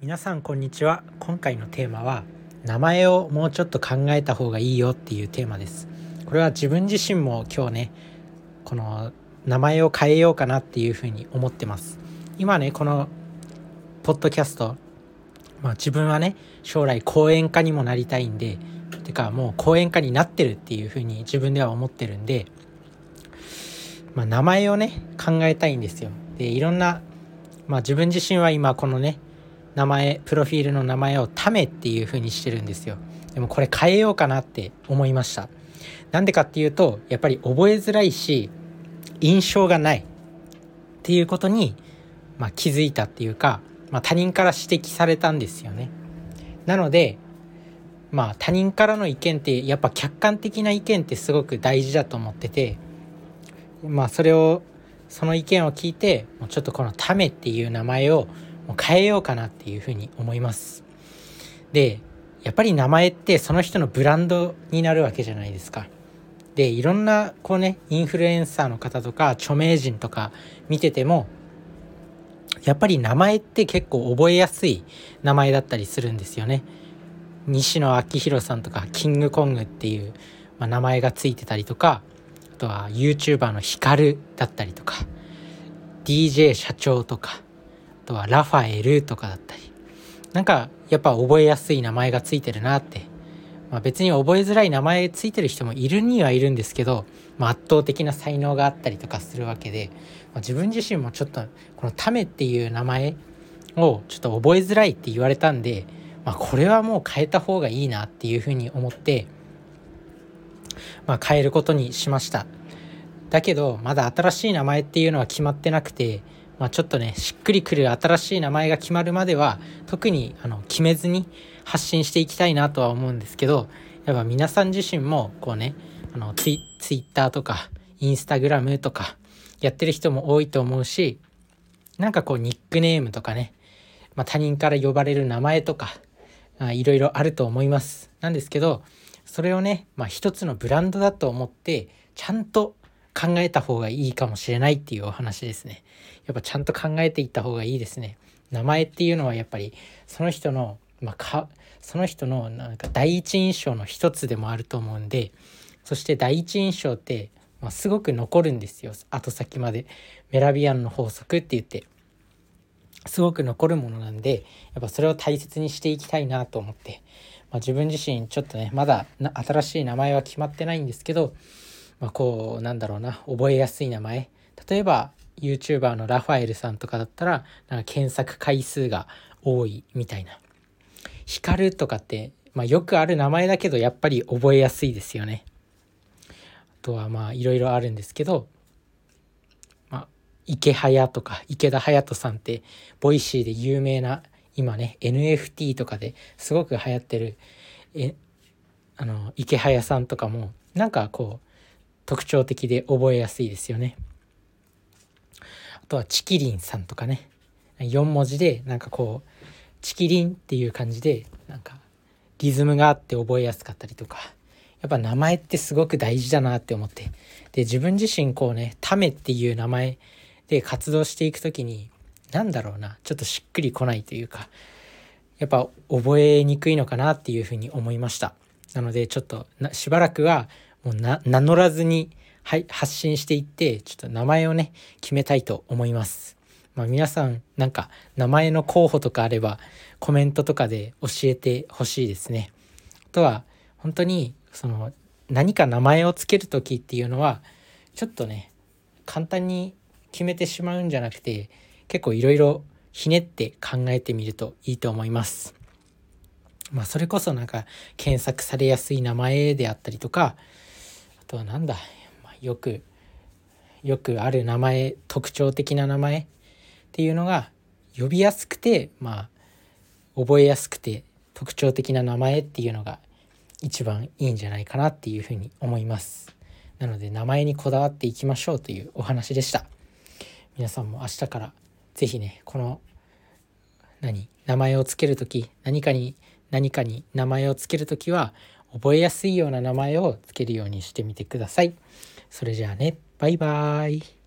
皆さんこんにちは。今回のテーマは名前をもうちょっと考えた方がいいよっていうテーマです。これは自分自身も今日ねこの名前を変えようかなっていうふうに思ってます。今ねこのポッドキャストまあ自分はね将来講演家にもなりたいんでてかもう講演家になってるっていうふうに自分では思ってるんでまあ、名前をね考えたいんですよ。でいろんなまあ自分自身は今このね名前プロフィールの名前を「タメ」っていう風にしてるんですよ。でもこれ変えようかなって思いました。なんでかっていうとやっぱり覚えづらいし印象がないっていうことに、まあ、気づいたっていうか、まあ、他人から指摘されたんですよね。なのでまあ他人からの意見ってやっぱ客観的な意見ってすごく大事だと思っててまあそれをその意見を聞いてもうちょっとこの「タメ」っていう名前をもう変えようかなっていうふうに思います。でやっぱり名前ってその人のブランドになるわけじゃないですか。でいろんなこうねインフルエンサーの方とか著名人とか見ててもやっぱり名前って結構覚えやすい名前だったりするんですよね。西野昭弘さんとかキングコングっていう、まあ、名前がついてたりとかあとは YouTuber のヒカルだったりとか DJ 社長とかとはラファエルとかだったり。なんかやっぱ覚えやすい名前がついてるなって、まあ、別に覚えづらい名前ついてる人もいるにはいるんですけど、まあ、圧倒的な才能があったりとかするわけで、まあ、自分自身もちょっとこのタメっていう名前をちょっと覚えづらいって言われたんで、まあ、これはもう変えた方がいいなっていうふうに思ってまあ、変えることにしました。だけどまだ新しい名前っていうのは決まってなくて、まあ、ちょっとねしっくりくる新しい名前が決まるまでは特にあの決めずに発信していきたいなとは思うんですけどやっぱ皆さん自身もこうねあのツイツイッターとかインスタグラムとかやってる人も多いと思うしなんかこうニックネームとかね、まあ、他人から呼ばれる名前とかいろいろあると思います。なんですけどそれをね、まあ、一つのブランドだと思ってちゃんと考えた方がいいかもしれないっていうお話ですね。やっぱちゃんと考えていった方がいいですね。名前っていうのはやっぱりその人の、まあ、かその人のなんか第一印象の一つでもあると思うんでそして第一印象って、まあ、すごく残るんですよ後先まで。メラビアンの法則って言ってすごく残るものなんでやっぱそれを大切にしていきたいなと思ってまあ、自分自身ちょっとねまだ新しい名前は決まってないんですけど、まあ、こうなんだろうな覚えやすい名前。例えば YouTuber のラファエルさんとかだったらなんか検索回数が多いみたいな。光とかって、まあ、よくある名前だけどやっぱり覚えやすいですよね。あとはまあいろいろあるんですけどまあイケハヤとか池田隼人さんって Voicy で有名な今ね NFT とかですごく流行ってるえあのイケハヤさんとかもなんかこう特徴的で覚えやすいですよね。あとはちきりんさんとかね。4文字でなんかこうちきりんっていう感じでなんかリズムがあって覚えやすかったりとか。やっぱ名前ってすごく大事だなって思って。で自分自身こうねタメっていう名前で活動していく時になんだろうなちょっとしっくりこないというかやっぱ覚えにくいのかなっていうふうに思いました。なのでちょっとしばらくはもう名乗らずに、はい、発信していってちょっと名前をね決めたいと思いますまあ、皆さんなんか名前の候補とかあればコメントとかで教えてほしいですね。あとは本当にその何か名前を付ける時っていうのはちょっとね簡単に決めてしまうんじゃなくて結構いろいろひねって考えてみるといいと思います。まあそれこそなんか検索されやすい名前であったりとかとはなんだ、まあ、よくよくある名前特徴的な名前っていうのが呼びやすくてまあ覚えやすくて特徴的な名前っていうのが一番いいんじゃないかなっていうふうに思います。なので名前にこだわっていきましょうというお話でした。皆さんも明日から是非ねこの何名前を付ける時何かに何かに名前を付ける時は覚えやすいような名前を付けるようにしてみてください。それじゃあねバイバーイ。